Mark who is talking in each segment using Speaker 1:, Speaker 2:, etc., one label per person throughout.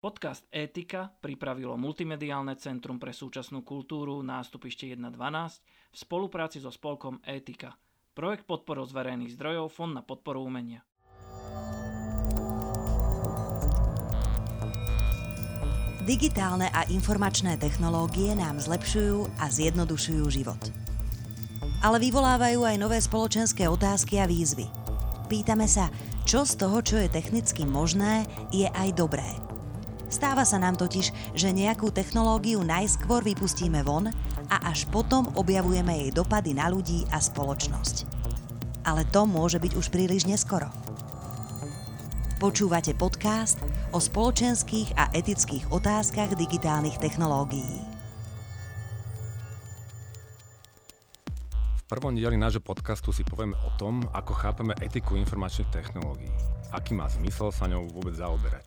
Speaker 1: Podcast Etika pripravilo Multimediálne centrum pre súčasnú kultúru nástupište 1.12 v spolupráci so spolkom Etika. Projekt podporou z verejných zdrojov Fond na podporu umenia.
Speaker 2: Digitálne a informačné technológie nám zlepšujú a zjednodušujú život. Ale vyvolávajú aj nové spoločenské otázky a výzvy. Pýtame sa, čo z toho, čo je technicky možné, je aj dobré – Stáva sa nám totiž, že nejakú technológiu najskôr vypustíme von a až potom objavujeme jej dopady na ľudí a spoločnosť. Ale to môže byť už príliš neskoro. Počúvate podcast o spoločenských a etických otázkach digitálnych technológií.
Speaker 3: V prvom dieli nášho podcastu si povieme o tom, ako chápeme etiku informačných technológií. Aký má zmysel sa ňou vôbec zaoberať.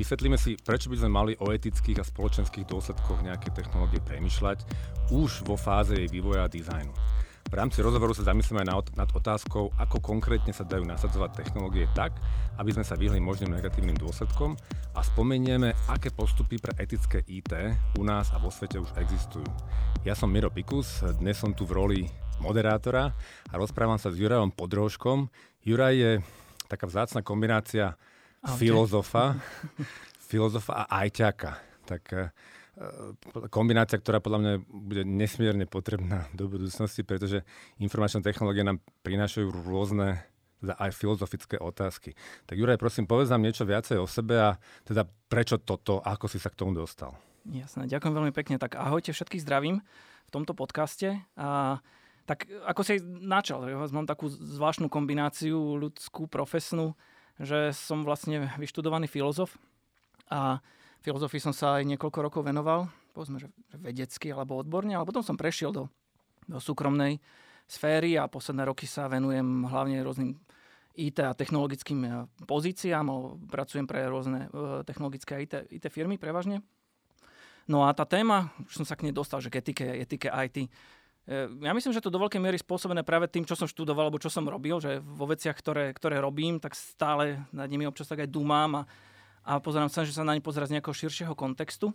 Speaker 3: Vysvetlíme si, prečo by sme mali o etických a spoločenských dôsledkoch nejaké technológie premyšľať už vo fáze jej vývoja a dizajnu. V rámci rozhovoru sa zamyslíme aj nad otázkou, ako konkrétne sa dajú nasadzovať technológie tak, aby sme sa vyhli možným negatívnym dôsledkom a spomenieme, aké postupy pre etické IT u nás a vo svete už existujú. Ja som Miro Pikus, dnes som tu v roli moderátora a rozprávam sa s Jurajom Podrožkom. Juraj je taká vzácna kombinácia filozofa, filozofa a ajťaka. Tak e, kombinácia, ktorá podľa mňa bude nesmierne potrebná do budúcnosti, pretože informačné technológie nám prinášajú rôzne teda aj filozofické otázky. Tak Juraj, prosím, povedz nám niečo viacej o sebe a teda prečo toto, ako si sa k tomu dostal.
Speaker 1: Jasné, ďakujem veľmi pekne. Tak ahojte, všetkých zdravím v tomto podcaste. A, tak ako si načal, ja mám takú zvláštnu kombináciu ľudskú, profesnú, že som vlastne vyštudovaný filozof a filozofii som sa aj niekoľko rokov venoval, povedzme, že vedecky alebo odborne, ale potom som prešiel do, do súkromnej sféry a posledné roky sa venujem hlavne rôznym IT a technologickým e, pozíciám, pracujem pre rôzne e, technologické IT, IT firmy prevažne. No a tá téma, už som sa k nej dostal, že k etike, etike IT, ja myslím, že to do veľkej miery spôsobené práve tým, čo som študoval alebo čo som robil, že vo veciach, ktoré, ktoré robím, tak stále nad nimi občas tak aj dumám a, a pozerám sa, že sa na ne pozerať z nejakého širšieho kontextu.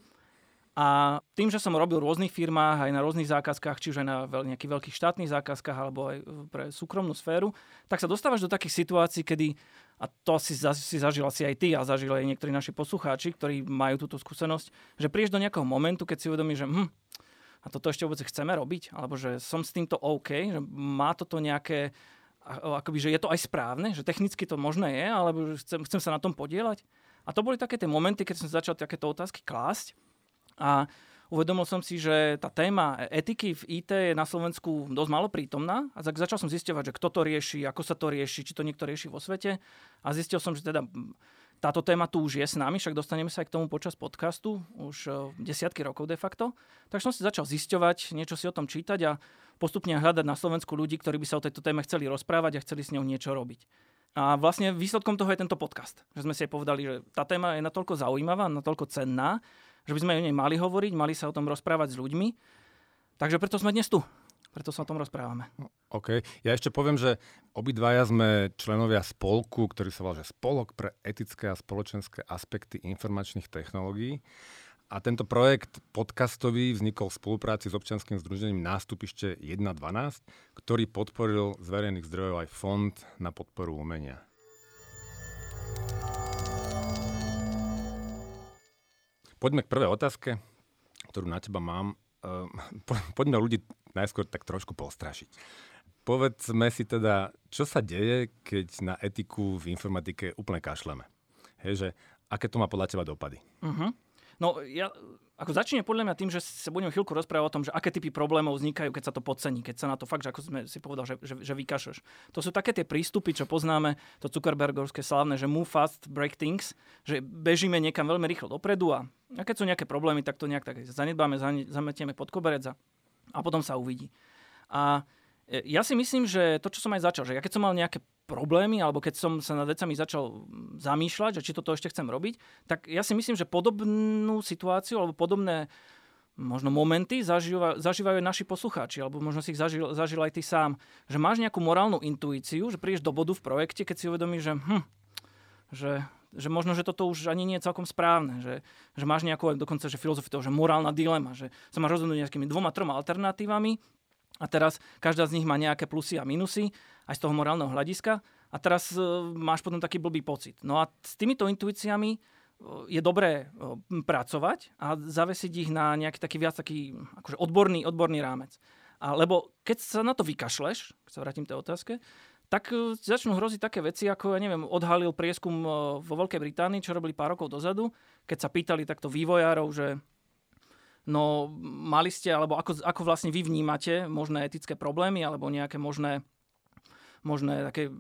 Speaker 1: A tým, že som robil v rôznych firmách, aj na rôznych zákazkách, či už aj na nejakých veľkých štátnych zákazkách alebo aj pre súkromnú sféru, tak sa dostávaš do takých situácií, kedy, a to asi, si zažil asi aj ty a zažili aj niektorí naši poslucháči, ktorí majú túto skúsenosť, že prídeš do nejakého momentu, keď si uvedomíš, že hm, a toto ešte vôbec chceme robiť, alebo že som s týmto OK, že má toto nejaké, akoby, že je to aj správne, že technicky to možné je, alebo že chcem, chcem sa na tom podielať. A to boli také tie momenty, keď som začal takéto otázky klásť. A uvedomil som si, že tá téma etiky v IT je na Slovensku dosť malo prítomná. A tak začal som zisťovať, že kto to rieši, ako sa to rieši, či to niekto rieši vo svete. A zistil som, že teda táto téma tu už je s nami, však dostaneme sa aj k tomu počas podcastu, už uh, desiatky rokov de facto. Tak som si začal zisťovať, niečo si o tom čítať a postupne hľadať na Slovensku ľudí, ktorí by sa o tejto téme chceli rozprávať a chceli s ňou niečo robiť. A vlastne výsledkom toho je tento podcast. Že sme si aj povedali, že tá téma je natoľko zaujímavá, natoľko cenná, že by sme o nej mali hovoriť, mali sa o tom rozprávať s ľuďmi. Takže preto sme dnes tu. Preto sa o tom rozprávame.
Speaker 3: OK. Ja ešte poviem, že obidvaja sme členovia spolku, ktorý sa volá Spolok pre etické a spoločenské aspekty informačných technológií. A tento projekt podcastový vznikol v spolupráci s občianským združením Nástupište 1.12, ktorý podporil z verejných zdrojov aj Fond na podporu umenia. Poďme k prvej otázke, ktorú na teba mám. Ehm, poďme ľudí najskôr tak trošku postrašiť. Povedzme si teda, čo sa deje, keď na etiku v informatike úplne kašleme. Hej, že aké to má podľa teba dopady?
Speaker 1: Uh-huh. No ja, ako začne podľa mňa tým, že sa budeme chvíľku rozprávať o tom, že aké typy problémov vznikajú, keď sa to podcení, keď sa na to fakt, že ako sme si povedal, že, že, že vykašeš. To sú také tie prístupy, čo poznáme, to Zuckerbergovské slávne, že move fast, break things, že bežíme niekam veľmi rýchlo dopredu a, a keď sú nejaké problémy, tak to nejak tak zanedbáme, zametieme pod koberec a potom sa uvidí. A ja si myslím, že to, čo som aj začal, že ja keď som mal nejaké problémy, alebo keď som sa nad vecami začal zamýšľať, že či toto ešte chcem robiť, tak ja si myslím, že podobnú situáciu alebo podobné možno momenty zažíva, zažívajú aj naši poslucháči, alebo možno si ich zažil, zažil aj ty sám. Že máš nejakú morálnu intuíciu, že prídeš do bodu v projekte, keď si uvedomíš, že, hm, že že možno, že toto už ani nie je celkom správne, že, že máš nejakú dokonca, že filozofiu toho, že morálna dilema, že sa máš rozhodnúť nejakými dvoma, troma alternatívami a teraz každá z nich má nejaké plusy a minusy aj z toho morálneho hľadiska a teraz uh, máš potom taký blbý pocit. No a s týmito intuíciami je dobré pracovať a zavesiť ich na nejaký taký viac taký akože odborný, odborný rámec. A lebo keď sa na to vykašleš, keď sa vrátim k tej otázke, tak e, začnú hroziť také veci, ako, ja neviem, odhalil prieskum e, vo Veľkej Británii, čo robili pár rokov dozadu, keď sa pýtali takto vývojárov, že no mali ste, alebo ako, ako vlastne vy vnímate možné etické problémy, alebo nejaké možné, možné také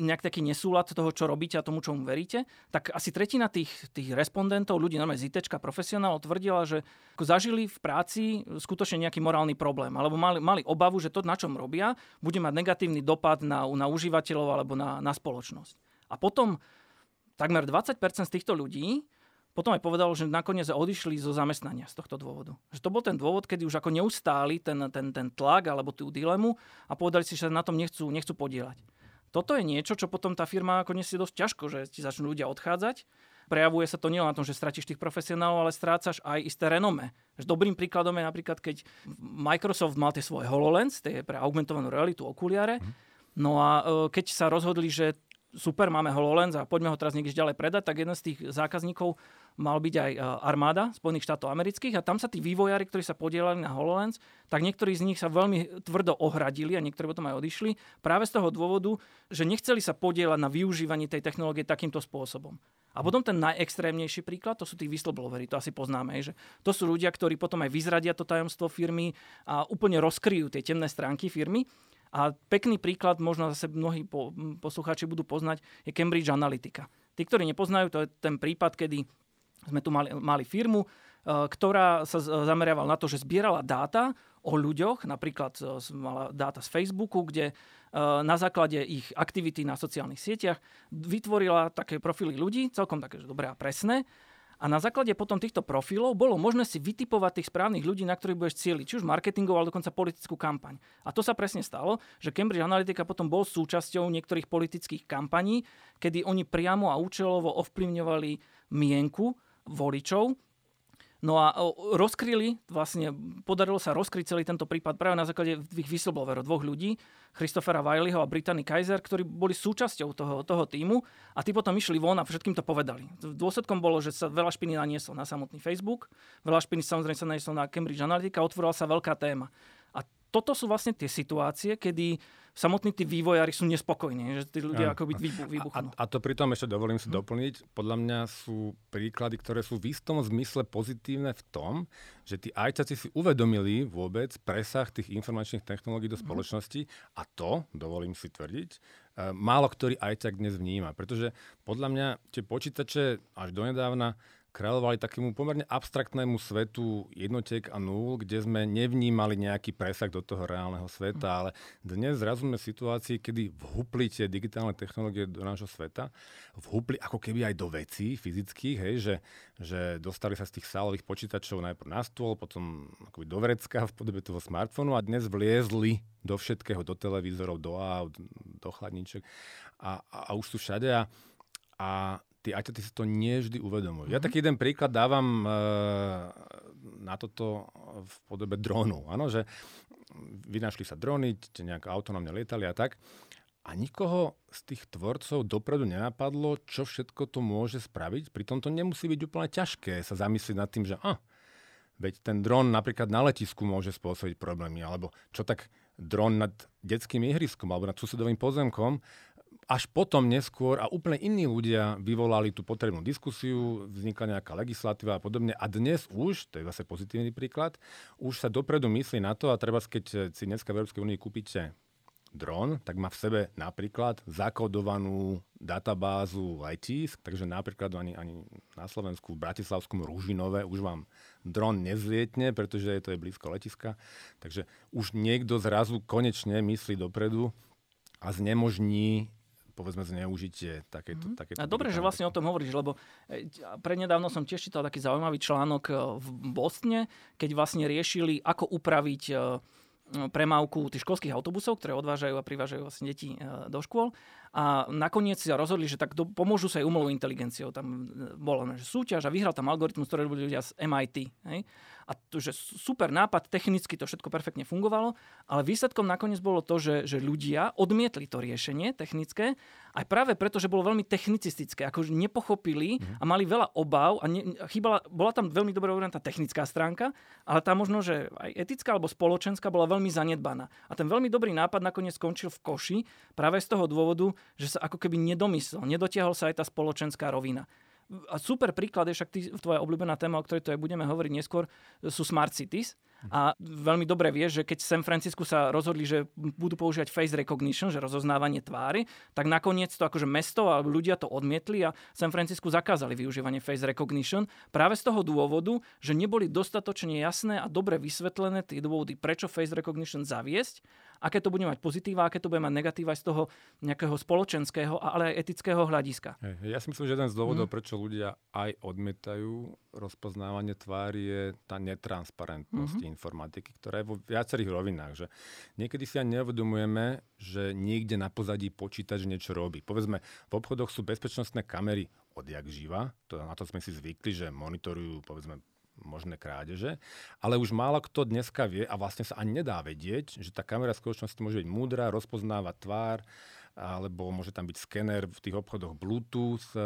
Speaker 1: nejak taký nesúlad toho, čo robíte a tomu, čomu veríte, tak asi tretina tých, tých respondentov, ľudí normálne z IT, profesionálov, tvrdila, že ako zažili v práci skutočne nejaký morálny problém, alebo mali, mali obavu, že to, na čom robia, bude mať negatívny dopad na, na užívateľov alebo na, na spoločnosť. A potom takmer 20% z týchto ľudí potom aj povedalo, že nakoniec odišli zo zamestnania z tohto dôvodu. Že to bol ten dôvod, kedy už ako neustáli ten, ten, ten tlak alebo tú dilemu a povedali si, že na tom nechcú, nechcú podielať. Toto je niečo, čo potom tá firma ako nesie dosť ťažko, že ti začnú ľudia odchádzať. Prejavuje sa to nielen na tom, že stratíš tých profesionálov, ale strácaš aj isté renome. Dobrým príkladom je napríklad, keď Microsoft mal tie svoje HoloLens, tie pre augmentovanú realitu okuliare, No a e, keď sa rozhodli, že super, máme HoloLens a poďme ho teraz niekde ďalej predať, tak jeden z tých zákazníkov mal byť aj e, armáda Spojených štátov amerických a tam sa tí vývojári, ktorí sa podielali na HoloLens, tak niektorí z nich sa veľmi tvrdo ohradili a niektorí potom aj odišli práve z toho dôvodu, že nechceli sa podielať na využívaní tej technológie takýmto spôsobom. A potom ten najextrémnejší príklad, to sú tí whistleblowery, to asi poznáme, že to sú ľudia, ktorí potom aj vyzradia to tajomstvo firmy a úplne rozkryjú tie temné stránky firmy. A pekný príklad, možno zase mnohí poslucháči budú poznať, je Cambridge Analytica. Tí, ktorí nepoznajú, to je ten prípad, kedy sme tu mali, mali firmu, e, ktorá sa zameriavala na to, že zbierala dáta o ľuďoch, napríklad e, mala dáta z Facebooku, kde e, na základe ich aktivity na sociálnych sieťach vytvorila také profily ľudí, celkom také dobré a presné. A na základe potom týchto profilov bolo možné si vytipovať tých správnych ľudí, na ktorých budeš cieliť, či už marketingovú, ale dokonca politickú kampaň. A to sa presne stalo, že Cambridge Analytica potom bol súčasťou niektorých politických kampaní, kedy oni priamo a účelovo ovplyvňovali mienku voličov. No a rozkryli, vlastne podarilo sa rozkryť celý tento prípad práve na základe tých whistleblowerov, dvoch ľudí, Christophera Wileyho a Brittany Kaiser, ktorí boli súčasťou toho, toho týmu a tí potom išli von a všetkým to povedali. Dôsledkom bolo, že sa veľa špiny naniesol na samotný Facebook, veľa špiny samozrejme sa naniesol na Cambridge Analytica otvorila sa veľká téma. Toto sú vlastne tie situácie, kedy samotní tí vývojári sú nespokojní, že tí ľudia akoby vybuchnú.
Speaker 3: A, a to pritom ešte dovolím si hm. doplniť, podľa mňa sú príklady, ktoré sú v istom zmysle pozitívne v tom, že tí ajťaci si uvedomili vôbec presah tých informačných technológií do hm. spoločnosti a to, dovolím si tvrdiť, e, málo ktorý ajťak dnes vníma. Pretože podľa mňa tie počítače až donedávna kráľovali takému pomerne abstraktnému svetu jednotiek a nul, kde sme nevnímali nejaký presah do toho reálneho sveta, ale dnes zrazu sme v situácii, kedy vhupli tie digitálne technológie do nášho sveta, vhupli ako keby aj do vecí fyzických, hej, že, že dostali sa z tých sálových počítačov najprv na stôl, potom akoby do vrecka v podobe toho smartfónu a dnes vliezli do všetkého, do televízorov, do aut, do chladniček. A, a, a už sú všade a, a tí ajťaci si to nie vždy uvedomujú. Mm-hmm. Ja mhm. taký jeden príklad dávam e, na toto v podobe drónu. Áno, že vynašli sa dróny, nejak autonómne lietali a tak. A nikoho z tých tvorcov dopredu nenapadlo, čo všetko to môže spraviť. Pritom to nemusí byť úplne ťažké sa zamyslieť nad tým, že ah, veď ten dron napríklad na letisku môže spôsobiť problémy, alebo čo tak dron nad detským ihriskom alebo nad susedovým pozemkom až potom neskôr a úplne iní ľudia vyvolali tú potrebnú diskusiu, vznikla nejaká legislatíva a podobne. A dnes už, to je zase pozitívny príklad, už sa dopredu myslí na to a treba, keď si dneska v Európskej únii kúpite dron, tak má v sebe napríklad zakodovanú databázu IT, takže napríklad ani, ani na Slovensku, v Bratislavskom Ružinove už vám dron nezlietne, pretože je to je blízko letiska. Takže už niekto zrazu konečne myslí dopredu a znemožní povedzme zneužitie takéto... Mm. takéto
Speaker 1: a dobre, že vlastne o tom hovoríš, lebo e, prednedávno som tiež čítal taký zaujímavý článok e, v Bostne, keď vlastne riešili, ako upraviť e, premávku tých školských autobusov, ktoré odvážajú a privážajú vlastne deti do škôl. a nakoniec sa rozhodli, že tak do, pomôžu sa aj umelou inteligenciou. Tam bola že súťaž a vyhral tam algoritmus, ktorý robili ľudia z MIT. Hej? A to, že super nápad, technicky to všetko perfektne fungovalo, ale výsledkom nakoniec bolo to, že, že ľudia odmietli to riešenie technické, aj práve preto, že bolo veľmi technicistické, ako nepochopili mm. a mali veľa obav a ne, chýbala, bola tam veľmi dobre tá technická stránka, ale tá možno, že aj etická alebo spoločenská bola veľmi zanedbaná. A ten veľmi dobrý nápad nakoniec skončil v koši práve z toho dôvodu, že sa ako keby nedomyslel, nedotiahol sa aj tá spoločenská rovina a super príklad je však tvoja obľúbená téma, o ktorej to aj budeme hovoriť neskôr, sú smart cities. A veľmi dobre vieš, že keď San Francisco sa rozhodli, že budú používať face recognition, že rozoznávanie tvári, tak nakoniec to akože mesto a ľudia to odmietli a San Francisco zakázali využívanie face recognition práve z toho dôvodu, že neboli dostatočne jasné a dobre vysvetlené tie dôvody, prečo face recognition zaviesť aké to bude mať pozitíva, aké to bude mať negatíva z toho nejakého spoločenského, ale aj etického hľadiska.
Speaker 3: Ja si myslím, že jeden z dôvodov, mm. prečo ľudia aj odmietajú rozpoznávanie tvári, je tá netransparentnosť mm-hmm. Informatiky, ktorá je vo viacerých rovinách. Že niekedy si ani neuvedomujeme, že niekde na pozadí počítač niečo robí. Povedzme, v obchodoch sú bezpečnostné kamery odjak živa, to, na to sme si zvykli, že monitorujú povedzme možné krádeže, ale už málo kto dneska vie a vlastne sa ani nedá vedieť, že tá kamera v skutočnosti môže byť múdra, rozpoznávať tvár, alebo môže tam byť skener v tých obchodoch Bluetooth, e,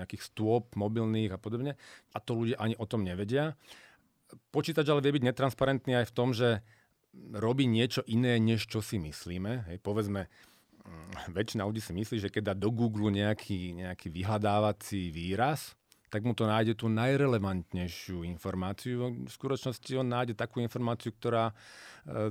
Speaker 3: nejakých stôp mobilných a podobne. A to ľudia ani o tom nevedia. Počítač ale vie byť netransparentný aj v tom, že robí niečo iné, než čo si myslíme. Hej, povedzme, mm, väčšina ľudí si myslí, že keď dá do Google nejaký, nejaký vyhľadávací výraz, tak mu to nájde tú najrelevantnejšiu informáciu. V skutočnosti on nájde takú informáciu, ktorá e,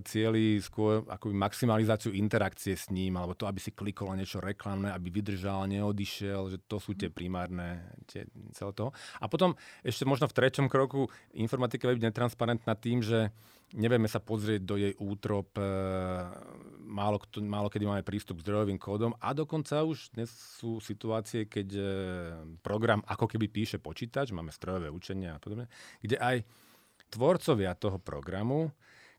Speaker 3: cieli skôr akoby maximalizáciu interakcie s ním, alebo to, aby si klikol na niečo reklamné, aby vydržal, neodišiel, že to sú tie primárne tie, celé toho. A potom ešte možno v treťom kroku informatika byť netransparentná tým, že nevieme sa pozrieť do jej útrop, e, málo, málo kedy máme prístup k zdrojovým kódom a dokonca už dnes sú situácie, keď e, program ako keby píše počítač, máme strojové učenie a podobne, kde aj tvorcovia toho programu,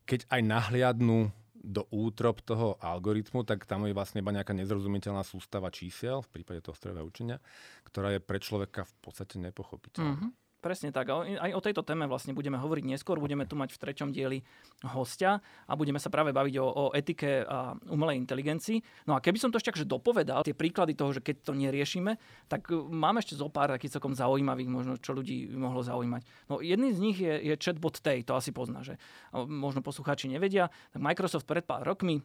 Speaker 3: keď aj nahliadnú do útrop toho algoritmu, tak tam je vlastne iba nejaká nezrozumiteľná sústava čísiel v prípade toho strojového učenia, ktorá je pre človeka v podstate nepochopiteľná. Mm-hmm.
Speaker 1: Presne tak. Aj o tejto téme vlastne budeme hovoriť neskôr. Budeme tu mať v treťom dieli hostia a budeme sa práve baviť o, o etike a umelej inteligencii. No a keby som to ešte akože dopovedal, tie príklady toho, že keď to neriešime, tak uh, máme ešte zo pár takých celkom zaujímavých, možno čo ľudí mohlo zaujímať. No jedný z nich je, je chatbot Tej, to asi pozná, že možno poslucháči nevedia. Tak Microsoft pred pár rokmi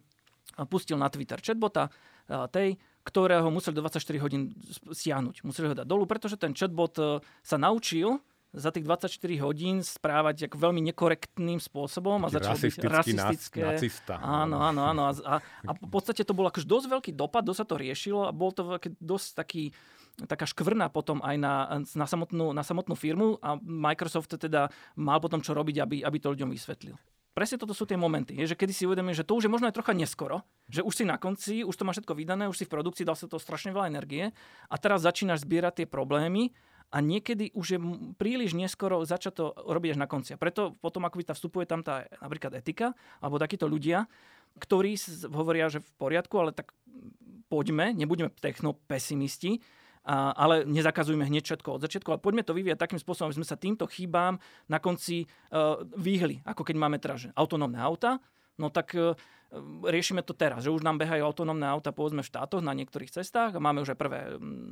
Speaker 1: pustil na Twitter chatbota Tej, ktorého museli do 24 hodín stiahnuť. Museli ho dať dolu, pretože ten chatbot e, sa naučil za tých 24 hodín správať ako veľmi nekorektným spôsobom
Speaker 3: a začal byť rasistické. Nacista.
Speaker 1: Áno, áno, áno. A, a, a v podstate to bol akož dosť veľký dopad, dosť sa to riešilo a bol to dosť taký taká škvrna potom aj na, na, samotnú, na samotnú firmu a Microsoft teda mal potom čo robiť, aby, aby to ľuďom vysvetlil presne toto sú tie momenty, je, že kedy si uvedomíš, že to už je možno aj trocha neskoro, že už si na konci, už to máš všetko vydané, už si v produkcii, dal sa to strašne veľa energie a teraz začínaš zbierať tie problémy a niekedy už je príliš neskoro začať to robiť až na konci. A preto potom, ako tá vstupuje tam tá napríklad etika, alebo takíto ľudia, ktorí hovoria, že v poriadku, ale tak poďme, nebudeme technopesimisti, a, ale nezakazujme hneď všetko od začiatku, ale poďme to vyvíjať takým spôsobom, aby sme sa týmto chybám na konci uh, vyhli, ako keď máme teraz autonómne auta, no tak uh, riešime to teraz, že už nám behajú autonómne auta povedzme v štátoch na niektorých cestách a máme už aj prvé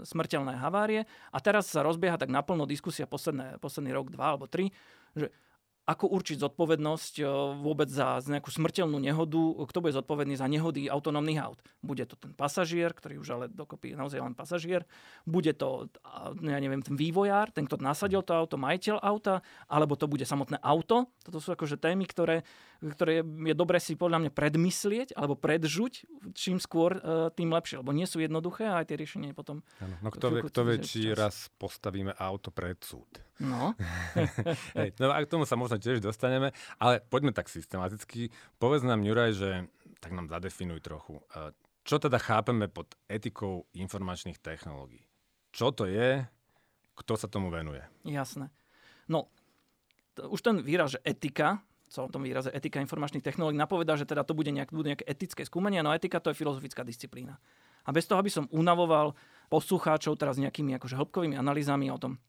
Speaker 1: smrteľné havárie. A teraz sa rozbieha tak naplno diskusia posledné, posledný rok, dva alebo tri, že ako určiť zodpovednosť e, vôbec za nejakú smrteľnú nehodu, kto bude zodpovedný za nehody autonómnych aut. Bude to ten pasažier, ktorý už ale dokopy je naozaj len pasažier, bude to, ja neviem, ten vývojár, ten, kto nasadil to auto, majiteľ auta, alebo to bude samotné auto. Toto sú akože témy, ktoré, ktoré je dobre si podľa mňa predmyslieť alebo predžuť, čím skôr, e, tým lepšie, lebo nie sú jednoduché a aj tie riešenia potom...
Speaker 3: Ano, no kto vie, kto vie či čas. raz postavíme auto pred súd.
Speaker 1: No.
Speaker 3: Hej, no a k tomu sa možno tiež dostaneme, ale poďme tak systematicky. Povedz nám, Juraj, že tak nám zadefinuj trochu. E, čo teda chápeme pod etikou informačných technológií? Čo to je? Kto sa tomu venuje?
Speaker 1: Jasné. No, to, už ten výraz, že etika, celom tom výraze etika informačných technológií, napovedá, že teda to bude, nejak, bude nejaké etické skúmanie, no etika to je filozofická disciplína. A bez toho, aby som unavoval poslucháčov teraz nejakými akože hĺbkovými analýzami o tom,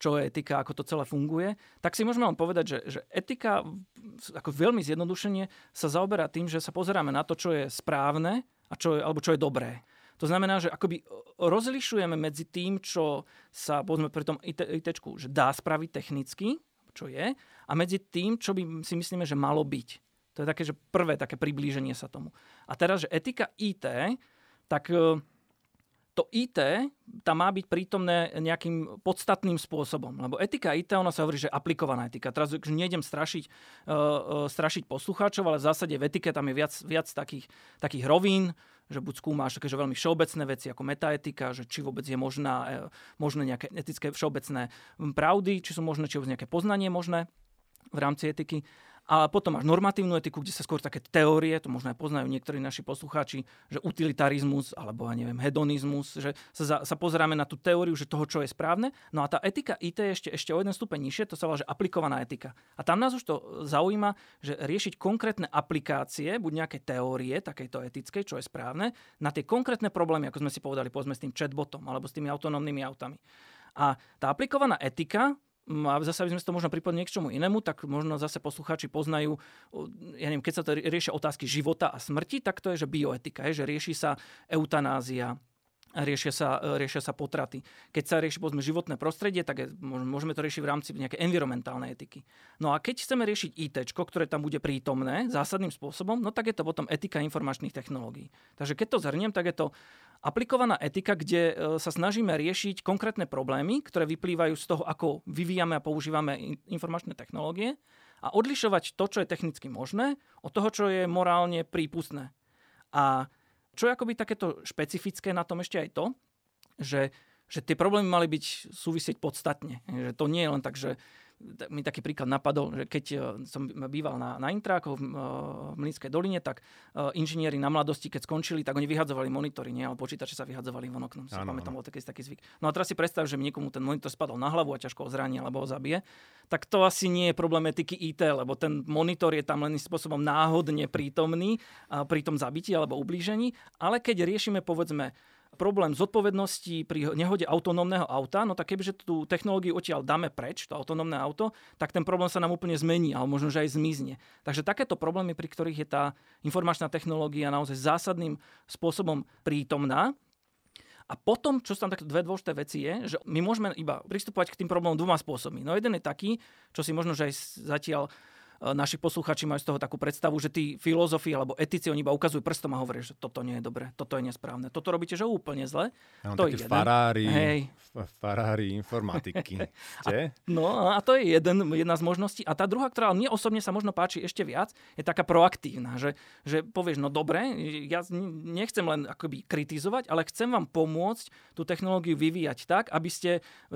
Speaker 1: čo je etika, ako to celé funguje, tak si môžeme len povedať, že, že etika, ako veľmi zjednodušenie, sa zaoberá tým, že sa pozeráme na to, čo je správne a čo je, alebo čo je dobré. To znamená, že akoby rozlišujeme medzi tým, čo sa, povedzme pri tom IT, ITčku, že dá spraviť technicky, čo je, a medzi tým, čo by si myslíme, že malo byť. To je také, že prvé také priblíženie sa tomu. A teraz, že etika IT, tak to IT tam má byť prítomné nejakým podstatným spôsobom. Lebo etika IT, ona sa hovorí, že aplikovaná etika. Teraz už nejdem strašiť, uh, strašiť poslucháčov, ale v zásade v etike tam je viac, viac takých, takých rovín, že buď skúmáš také, že veľmi všeobecné veci ako metaetika, že či vôbec je možná, uh, možné nejaké etické všeobecné pravdy, či sú možné, či vôbec nejaké poznanie možné v rámci etiky. A potom máš normatívnu etiku, kde sa skôr také teórie, to možno aj poznajú niektorí naši poslucháči, že utilitarizmus alebo, ja neviem, hedonizmus, že sa, za, sa pozeráme na tú teóriu, že toho, čo je správne. No a tá etika IT je ešte, ešte o jeden stupeň nižšie, to sa volá, že aplikovaná etika. A tam nás už to zaujíma, že riešiť konkrétne aplikácie, buď nejaké teórie takejto etickej, čo je správne, na tie konkrétne problémy, ako sme si povedali, povedzme s tým chatbotom alebo s tými autonómnymi autami. A tá aplikovaná etika, a zase, aby sme to možno pripojili k čomu inému, tak možno zase poslucháči poznajú, ja neviem, keď sa to riešia otázky života a smrti, tak to je, že bioetika, je, že rieši sa eutanázia, riešia sa, riešia sa potraty. Keď sa rieši povedzme, životné prostredie, tak je, môžeme to riešiť v rámci nejakej environmentálnej etiky. No a keď chceme riešiť IT, ktoré tam bude prítomné zásadným spôsobom, no tak je to potom etika informačných technológií. Takže keď to zhrniem, tak je to aplikovaná etika, kde e, sa snažíme riešiť konkrétne problémy, ktoré vyplývajú z toho, ako vyvíjame a používame informačné technológie a odlišovať to, čo je technicky možné, od toho, čo je morálne prípustné. A čo je akoby takéto špecifické na tom ešte aj to, že, že tie problémy mali byť súvisieť podstatne. Že to nie je len tak, že mi taký príklad napadol, že keď e, som býval na, na Intrákoch v, e, v Mlínskej doline, tak uh, inžinieri na mladosti, keď skončili, tak oni vyhadzovali monitory, nie? ale počítače sa vyhadzovali von oknom. Si pamätám, bol taký, taký zvyk. No a teraz si predstav, že niekomu ten monitor spadol na hlavu a ťažko ho zrani alebo ho zabije. Tak to asi nie je problém etiky IT, lebo ten monitor je tam len spôsobom náhodne prítomný pri tom zabití alebo ublížení. Ale keď riešime, povedzme, problém zodpovednosti pri nehode autonómneho auta, no tak kebyže tú technológiu odtiaľ dáme preč, to autonómne auto, tak ten problém sa nám úplne zmení, ale možno, že aj zmizne. Takže takéto problémy, pri ktorých je tá informačná technológia naozaj zásadným spôsobom prítomná, a potom, čo sú tam také dve dôležité veci je, že my môžeme iba pristupovať k tým problémom dvoma spôsobmi. No jeden je taký, čo si možno, že aj zatiaľ naši posluchači majú z toho takú predstavu, že tí filozofi alebo etici oni iba ukazujú prstom a hovoria, že toto nie je dobre, toto je nesprávne, toto robíte, že úplne zle.
Speaker 3: Ja to je Ferrari, Hej. Ferrari informatiky.
Speaker 1: a, no a to je jeden, jedna z možností. A tá druhá, ktorá mne osobne sa možno páči ešte viac, je taká proaktívna, že, že povieš, no dobre, ja nechcem len akoby kritizovať, ale chcem vám pomôcť tú technológiu vyvíjať tak, aby ste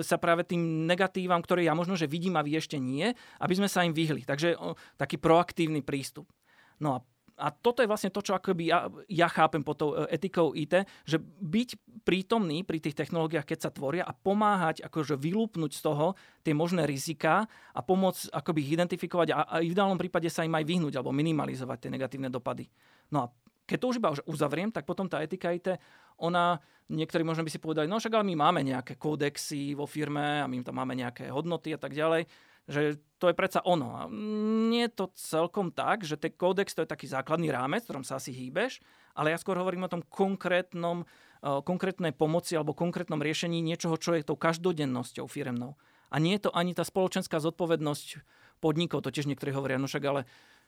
Speaker 1: sa práve tým negatívam, ktoré ja možno, že vidím a vy ešte nie, aby sme sa im vyhli. Takže taký proaktívny prístup. No a a toto je vlastne to, čo akoby ja, ja chápem pod tou e, etikou IT, že byť prítomný pri tých technológiách, keď sa tvoria a pomáhať akože vylúpnuť z toho tie možné rizika a pomôcť akoby ich identifikovať a, a v ideálnom prípade sa im aj vyhnúť alebo minimalizovať tie negatívne dopady. No a keď to už iba už uzavriem, tak potom tá etika IT, ona, niektorí možno by si povedali, no však ale my máme nejaké kódexy vo firme a my tam máme nejaké hodnoty a tak ďalej že to je predsa ono. A nie je to celkom tak, že ten kódex to je taký základný rámec, v ktorom sa asi hýbeš, ale ja skôr hovorím o tom konkrétnom, e, konkrétnej pomoci alebo konkrétnom riešení niečoho, čo je tou každodennosťou firemnou. A nie je to ani tá spoločenská zodpovednosť podnikov, to tiež niektorí hovoria, no však ale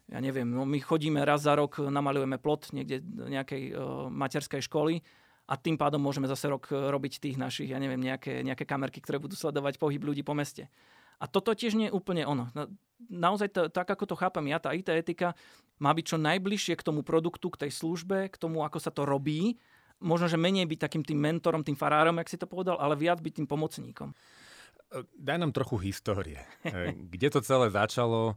Speaker 1: ja neviem, no my chodíme raz za rok, namalujeme plot niekde nejakej uh, materskej školy a tým pádom môžeme zase rok robiť tých našich, ja neviem, nejaké, nejaké kamerky, ktoré budú sledovať pohyb ľudí po meste. A toto tiež nie je úplne ono. Naozaj to, tak, ako to chápem ja, tá IT etika má byť čo najbližšie k tomu produktu, k tej službe, k tomu, ako sa to robí. Možno, že menej byť takým tým mentorom, tým farárom, jak si to povedal, ale viac byť tým pomocníkom. E,
Speaker 3: daj nám trochu histórie. E, kde to celé začalo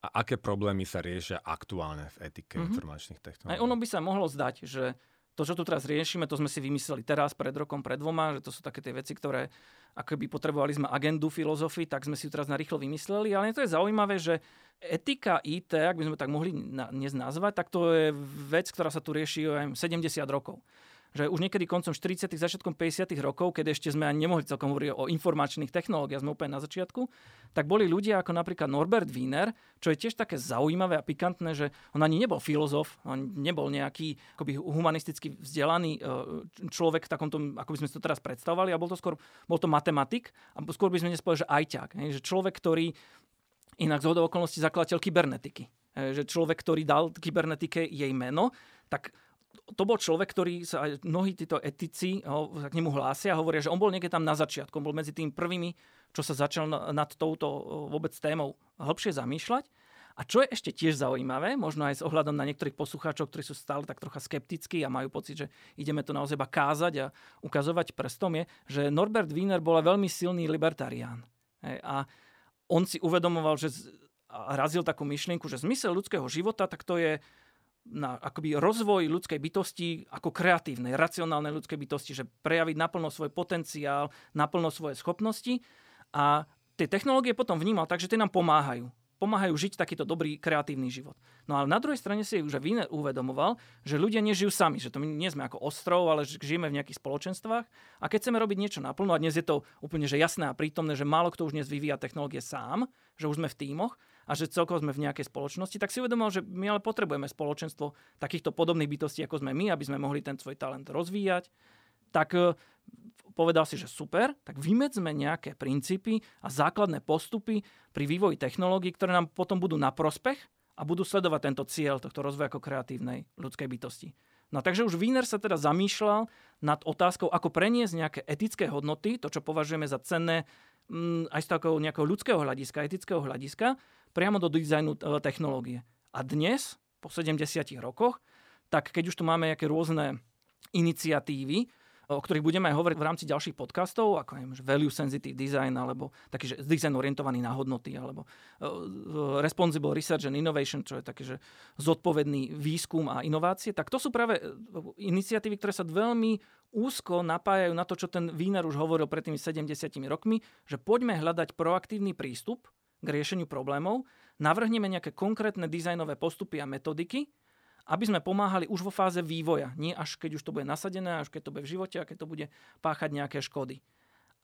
Speaker 3: a aké problémy sa riešia aktuálne v etike mm-hmm. informačných technológií?
Speaker 1: Aj ono by sa mohlo zdať, že to, čo tu teraz riešime, to sme si vymysleli teraz, pred rokom, pred dvoma, že to sú také tie veci, ktoré ako by potrebovali sme agendu filozofii, tak sme si ju teraz narýchlo vymysleli. Ale to je zaujímavé, že etika IT, ak by sme tak mohli dnes nazvať, tak to je vec, ktorá sa tu rieši aj 70 rokov. Že už niekedy koncom 40 začiatkom 50 rokov, keď ešte sme ani nemohli celkom hovoriť o informačných technológiách, sme úplne na začiatku, tak boli ľudia ako napríklad Norbert Wiener, čo je tiež také zaujímavé a pikantné, že on ani nebol filozof, on nebol nejaký akoby humanisticky vzdelaný e, človek v takomto, ako by sme si to teraz predstavovali, a bol to skôr bol to matematik, a skôr by sme nespovedali, že ajťák, že človek, ktorý inak z okolností zakladateľ kybernetiky. Že človek, ktorý dal kybernetike jej meno, tak to bol človek, ktorý sa aj mnohí títo etici ho, k nemu hlásia a hovoria, že on bol niekde tam na začiatku, on bol medzi tými prvými, čo sa začal nad touto vôbec témou hĺbšie zamýšľať. A čo je ešte tiež zaujímavé, možno aj s ohľadom na niektorých poslucháčov, ktorí sú stále tak trocha skeptickí a majú pocit, že ideme tu naozaj kázať a ukazovať prstom, je, že Norbert Wiener bol veľmi silný libertarián. A on si uvedomoval, že razil takú myšlienku, že zmysel ľudského života, tak to je na akoby rozvoj ľudskej bytosti ako kreatívnej, racionálnej ľudskej bytosti, že prejaviť naplno svoj potenciál, naplno svoje schopnosti a tie technológie potom vnímal tak, že tie nám pomáhajú. Pomáhajú žiť takýto dobrý kreatívny život. No ale na druhej strane si už Wiener uvedomoval, že ľudia nežijú sami, že to my nie sme ako ostrov, ale že žijeme v nejakých spoločenstvách a keď chceme robiť niečo naplno, a dnes je to úplne že jasné a prítomné, že málo kto už dnes vyvíja technológie sám, že už sme v tímoch, a že celkovo sme v nejakej spoločnosti, tak si uvedomil, že my ale potrebujeme spoločenstvo takýchto podobných bytostí, ako sme my, aby sme mohli ten svoj talent rozvíjať. Tak e, povedal si, že super, tak vymedzme nejaké princípy a základné postupy pri vývoji technológií, ktoré nám potom budú na prospech a budú sledovať tento cieľ tohto rozvoja ako kreatívnej ľudskej bytosti. No takže už Wiener sa teda zamýšľal nad otázkou, ako preniesť nejaké etické hodnoty, to, čo považujeme za cenné mm, aj z takého nejakého ľudského hľadiska, etického hľadiska, priamo do dizajnu e, technológie. A dnes, po 70 rokoch, tak keď už tu máme nejaké rôzne iniciatívy, o ktorých budeme aj hovoriť v rámci ďalších podcastov, ako je value sensitive design, alebo taký, že design orientovaný na hodnoty, alebo uh, responsible research and innovation, čo je taký, že zodpovedný výskum a inovácie, tak to sú práve iniciatívy, ktoré sa veľmi úzko napájajú na to, čo ten Wiener už hovoril pred tými 70 rokmi, že poďme hľadať proaktívny prístup k riešeniu problémov, navrhneme nejaké konkrétne dizajnové postupy a metodiky, aby sme pomáhali už vo fáze vývoja, nie až keď už to bude nasadené, až keď to bude v živote a keď to bude páchať nejaké škody.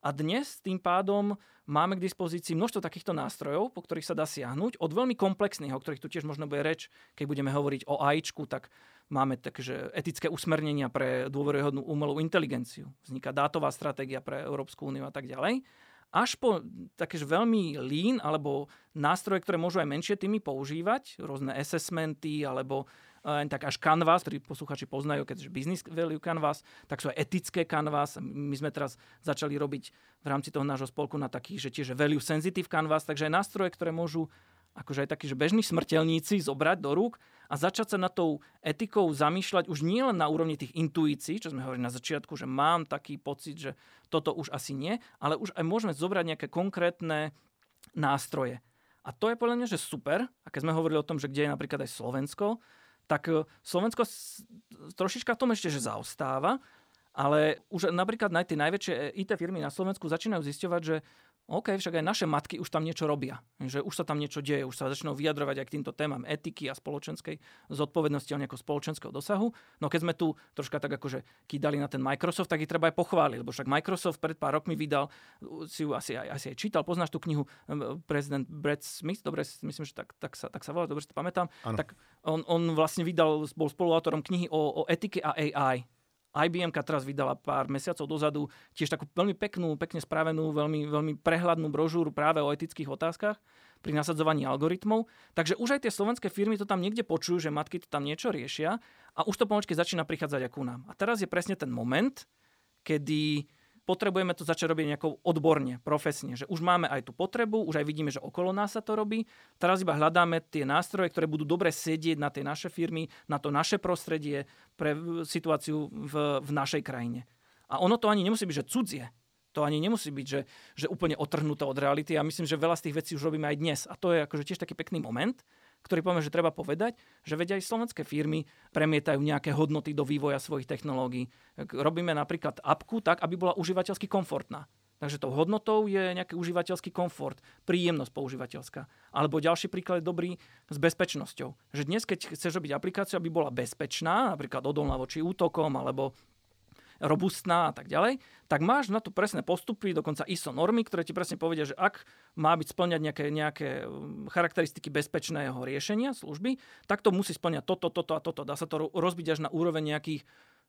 Speaker 1: A dnes tým pádom máme k dispozícii množstvo takýchto nástrojov, po ktorých sa dá siahnuť, od veľmi komplexných, o ktorých tu tiež možno bude reč, keď budeme hovoriť o AIčku, tak máme takže etické usmernenia pre dôveryhodnú umelú inteligenciu. Vzniká dátová stratégia pre Európsku úniu a tak ďalej až po také veľmi lean alebo nástroje, ktoré môžu aj menšie týmy používať, rôzne assessmenty alebo eh, tak až Canvas, ktorý posluchači poznajú, keďže Business Value Canvas, tak sú aj etické Canvas. My sme teraz začali robiť v rámci toho nášho spolku na takých, že tiež Value Sensitive Canvas, takže aj nástroje, ktoré môžu akože aj takí, že bežní smrteľníci zobrať do rúk a začať sa na tou etikou zamýšľať už nie len na úrovni tých intuícií, čo sme hovorili na začiatku, že mám taký pocit, že toto už asi nie, ale už aj môžeme zobrať nejaké konkrétne nástroje. A to je podľa mňa, že super. A keď sme hovorili o tom, že kde je napríklad aj Slovensko, tak e, Slovensko trošička v tom ešte, že zaostáva, ale už napríklad aj tie najväčšie IT firmy na Slovensku začínajú zisťovať, že OK, však aj naše matky už tam niečo robia. Že už sa tam niečo deje, už sa začnú vyjadrovať aj k týmto témam etiky a spoločenskej zodpovednosti a nejakého spoločenského dosahu. No keď sme tu troška tak akože kýdali na ten Microsoft, tak ich treba aj pochváliť, lebo však Microsoft pred pár rokmi vydal, si ju asi aj, asi aj čítal, poznáš tú knihu prezident Brad Smith, dobre, myslím, že tak, tak, sa, tak sa volá, dobre si to pamätám. Ano. Tak on, on vlastne vydal, bol spoluautorom knihy o, o etike a AI IBM teraz vydala pár mesiacov dozadu tiež takú veľmi peknú, pekne spravenú, veľmi, veľmi prehľadnú brožúru práve o etických otázkach pri nasadzovaní algoritmov. Takže už aj tie slovenské firmy to tam niekde počujú, že matky to tam niečo riešia a už to pomočky začína prichádzať ako nám. A teraz je presne ten moment, kedy potrebujeme to začať robiť nejako odborne, profesne. Že už máme aj tú potrebu, už aj vidíme, že okolo nás sa to robí. Teraz iba hľadáme tie nástroje, ktoré budú dobre sedieť na tie naše firmy, na to naše prostredie, pre situáciu v, v našej krajine. A ono to ani nemusí byť, že cudzie. To ani nemusí byť, že, že úplne otrhnuté od reality. A myslím, že veľa z tých vecí už robíme aj dnes. A to je akože tiež taký pekný moment, ktorý povieme, že treba povedať, že vedia aj slovenské firmy premietajú nejaké hodnoty do vývoja svojich technológií. Robíme napríklad apku tak, aby bola užívateľsky komfortná. Takže tou hodnotou je nejaký užívateľský komfort, príjemnosť používateľská. Alebo ďalší príklad je dobrý s bezpečnosťou. Že dnes, keď chceš robiť aplikáciu, aby bola bezpečná, napríklad odolná voči útokom alebo robustná a tak ďalej, tak máš na to presné postupy, dokonca ISO normy, ktoré ti presne povedia, že ak má byť splňať nejaké, nejaké um, charakteristiky bezpečného riešenia služby, tak to musí splňať toto, toto a toto. Dá sa to rozbiť až na úroveň nejakých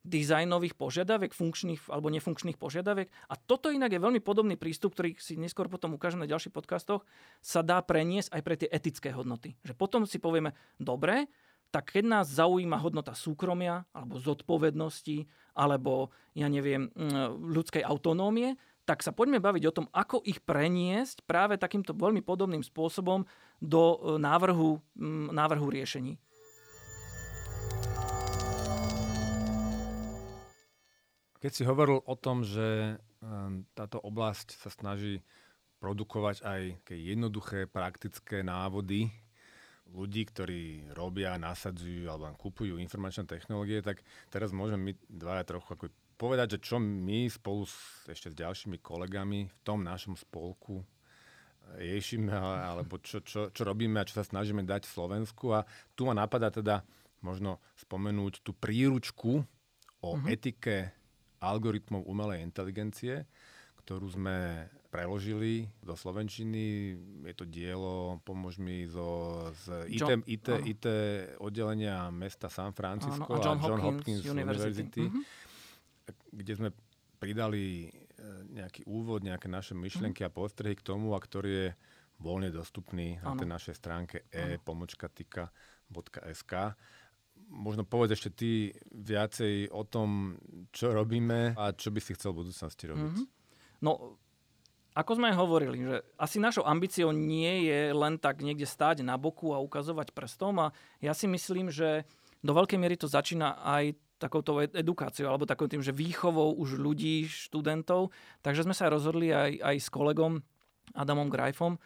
Speaker 1: dizajnových požiadaviek, funkčných alebo nefunkčných požiadaviek. A toto inak je veľmi podobný prístup, ktorý si neskôr potom ukážem na ďalších podcastoch, sa dá preniesť aj pre tie etické hodnoty. Že potom si povieme, dobre, tak keď nás zaujíma hodnota súkromia alebo zodpovednosti alebo, ja neviem, mm, ľudskej autonómie, tak sa poďme baviť o tom, ako ich preniesť práve takýmto veľmi podobným spôsobom do e, návrhu, mm, návrhu riešení.
Speaker 3: Keď si hovoril o tom, že ehm, táto oblasť sa snaží produkovať aj jednoduché, praktické návody ľudí, ktorí robia, nasadzujú alebo kupujú informačné technológie, tak teraz môžeme my dvaja trochu ako povedať, že čo my spolu s, ešte s ďalšími kolegami v tom našom spolku riešime, alebo čo, čo, čo robíme a čo sa snažíme dať v Slovensku. A tu ma napadá teda možno spomenúť tú príručku o mm-hmm. etike algoritmov umelej inteligencie, ktorú sme preložili do Slovenčiny. Je to dielo, pomôž mi, zo, z IT, John, IT, IT oddelenia mesta San Francisco
Speaker 1: áno, a John, a John Hopkins, Hopkins University, University
Speaker 3: mm-hmm. kde sme pridali e, nejaký úvod, nejaké naše myšlienky mm-hmm. a postrehy k tomu, a ktorý je voľne dostupný na tej našej stránke e-pomočkatika.sk možno povedz ešte ty viacej o tom, čo robíme a čo by si chcel v budúcnosti robiť. Mm-hmm.
Speaker 1: No, ako sme hovorili, že asi našou ambíciou nie je len tak niekde stáť na boku a ukazovať prstom a ja si myslím, že do veľkej miery to začína aj takouto edukáciou alebo takým tým, že výchovou už ľudí, študentov. Takže sme sa rozhodli aj, aj s kolegom Adamom Grajfom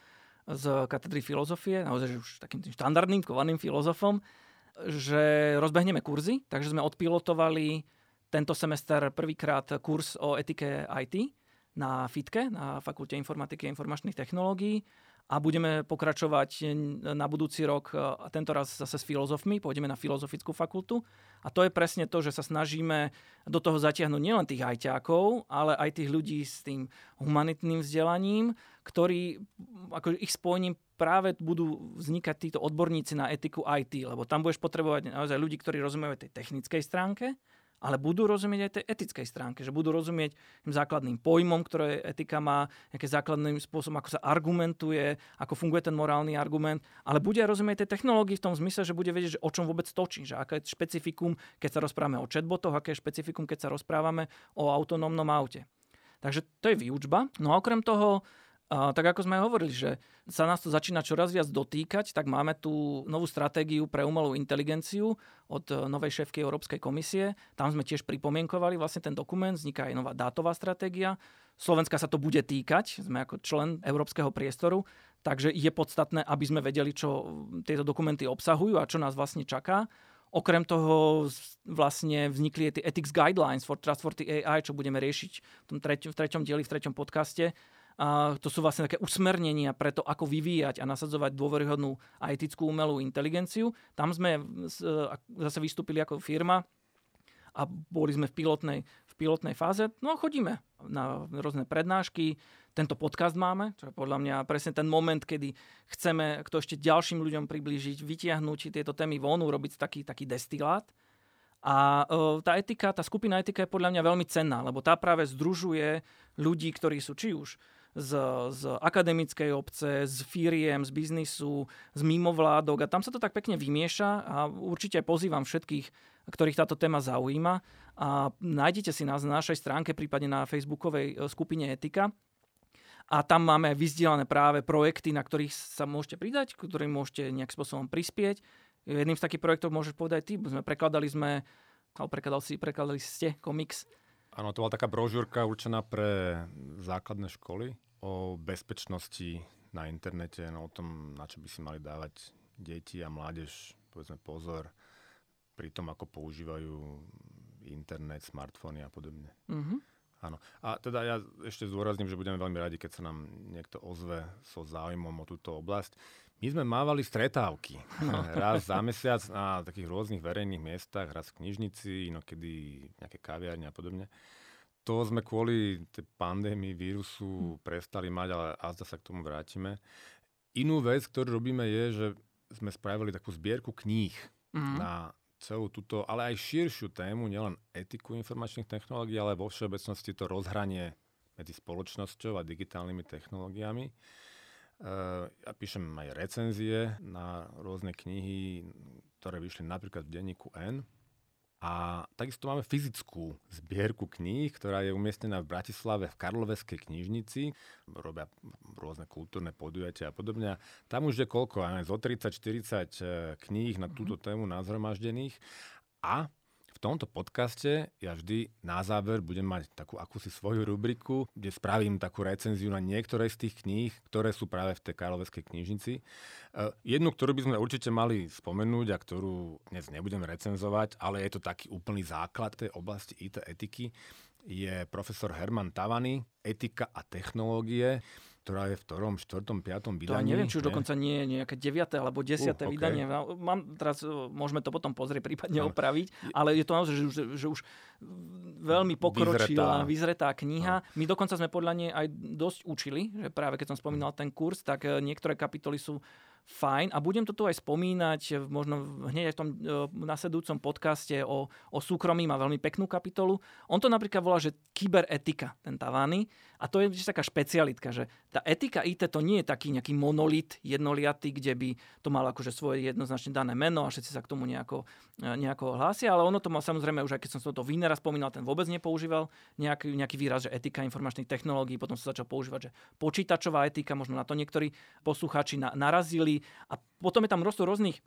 Speaker 1: z katedry filozofie, naozaj už takým tým štandardným, kovaným filozofom, že rozbehneme kurzy, takže sme odpilotovali tento semester prvýkrát kurz o etike IT na FITKE, na Fakulte informatiky a informačných technológií a budeme pokračovať na budúci rok a tento raz zase s filozofmi, pôjdeme na filozofickú fakultu. A to je presne to, že sa snažíme do toho zatiahnuť nielen tých ajťákov, ale aj tých ľudí s tým humanitným vzdelaním, ktorí, ako ich spojením práve budú vznikať títo odborníci na etiku IT, lebo tam budeš potrebovať naozaj ľudí, ktorí rozumejú tej technickej stránke, ale budú rozumieť aj tej etickej stránke, že budú rozumieť tým základným pojmom, ktoré etika má, nejaké základným spôsobom, ako sa argumentuje, ako funguje ten morálny argument, ale bude rozumieť tej technológii v tom zmysle, že bude vedieť, že o čom vôbec točí, že aké je špecifikum, keď sa rozprávame o chatbotoch, aké je špecifikum, keď sa rozprávame o autonómnom aute. Takže to je výučba. No a okrem toho, a, tak ako sme hovorili, že sa nás to začína čoraz viac dotýkať, tak máme tú novú stratégiu pre umelú inteligenciu od e, novej šéfky Európskej komisie. Tam sme tiež pripomienkovali vlastne ten dokument, vzniká aj nová dátová stratégia. Slovenska sa to bude týkať, sme ako člen Európskeho priestoru, takže je podstatné, aby sme vedeli, čo tieto dokumenty obsahujú a čo nás vlastne čaká. Okrem toho vlastne vznikli tie Ethics Guidelines for Trustworthy AI, čo budeme riešiť v, tom treťom, v treťom dieli, v treťom podcaste a to sú vlastne také usmernenia pre to, ako vyvíjať a nasadzovať dôveryhodnú a etickú umelú inteligenciu. Tam sme zase vystúpili ako firma a boli sme v pilotnej, v pilotnej fáze. No a chodíme na rôzne prednášky, tento podcast máme, čo je podľa mňa presne ten moment, kedy chceme to ešte ďalším ľuďom priblížiť, vytiahnuť tieto témy von, robiť taký, taký destilát. A e, tá etika, tá skupina etika je podľa mňa veľmi cenná, lebo tá práve združuje ľudí, ktorí sú či už z, z akademickej obce, z firiem, z biznisu, z mimovládok a tam sa to tak pekne vymieša a určite pozývam všetkých, ktorých táto téma zaujíma a nájdete si nás na našej stránke, prípadne na facebookovej e, skupine Etika. A tam máme vyzdielané práve projekty, na ktorých sa môžete pridať, ktorým môžete nejakým spôsobom prispieť. Jedným z takých projektov môžeš povedať ty, sme prekladali sme, alebo prekladali, si, prekladali ste komiks
Speaker 3: Áno, to bola taká brožúrka určená pre základné školy o bezpečnosti na internete, no o tom, na čo by si mali dávať deti a mládež, povedzme pozor, pri tom, ako používajú internet, smartfóny a podobne. Mm-hmm. Áno. A teda ja ešte zdôrazním, že budeme veľmi radi, keď sa nám niekto ozve so záujmom o túto oblasť. My sme mávali stretávky. No. Raz za mesiac na takých rôznych verejných miestach, raz v knižnici, inokedy nejaké kaviárne a podobne. To sme kvôli pandémii vírusu hm. prestali mať, ale azda sa k tomu vrátime. Inú vec, ktorú robíme, je, že sme spravili takú zbierku kníh mm. na celú túto, ale aj širšiu tému, nielen etiku informačných technológií, ale vo všeobecnosti to rozhranie medzi spoločnosťou a digitálnymi technológiami. Ja píšem aj recenzie na rôzne knihy, ktoré vyšli napríklad v denníku N. A takisto máme fyzickú zbierku kníh, ktorá je umiestnená v Bratislave v Karloveskej knižnici. Robia rôzne kultúrne podujatia a podobne. Tam už je koľko? Aj zo 30-40 eh, kníh na túto tému nazhromaždených. A tomto podcaste ja vždy na záver budem mať takú akúsi svoju rubriku, kde spravím takú recenziu na niektoré z tých kníh, ktoré sú práve v tej Karloveskej knižnici. Uh, jednu, ktorú by sme určite mali spomenúť a ktorú dnes nebudem recenzovať, ale je to taký úplný základ tej oblasti IT etiky, je profesor Herman Tavany, Etika a technológie ktorá je v ktorom, štvrtom, piatom vydaní.
Speaker 1: To neviem, či už ne? dokonca nie je nejaké 9. alebo 10. Uh, okay. vydanie. Mám, teraz e, môžeme to potom pozrieť, prípadne no. opraviť, ale je to naozaj, že, že, že už veľmi pokročilá, vyzretá, vyzretá kniha. No. My dokonca sme podľa nej aj dosť učili, že práve keď som spomínal ten kurz, tak e, niektoré kapitoly sú fajn a budem to tu aj spomínať možno hneď aj v tom e, nasledujúcom podcaste o, o súkromí, má veľmi peknú kapitolu. On to napríklad volá, že kyberetika, ten Tavany. A to je taká špecialitka, že tá etika IT to nie je taký nejaký monolit jednoliatý, kde by to malo akože svoje jednoznačne dané meno a všetci sa k tomu nejako, e, nejako hlásia, ale ono to má samozrejme už aj keď som to Wiener spomínal, ten vôbec nepoužíval nejaký, nejaký výraz, že etika informačných technológií, potom sa začal používať, že počítačová etika, možno na to niektorí poslucháči na, narazili a potom je tam množstvo rôznych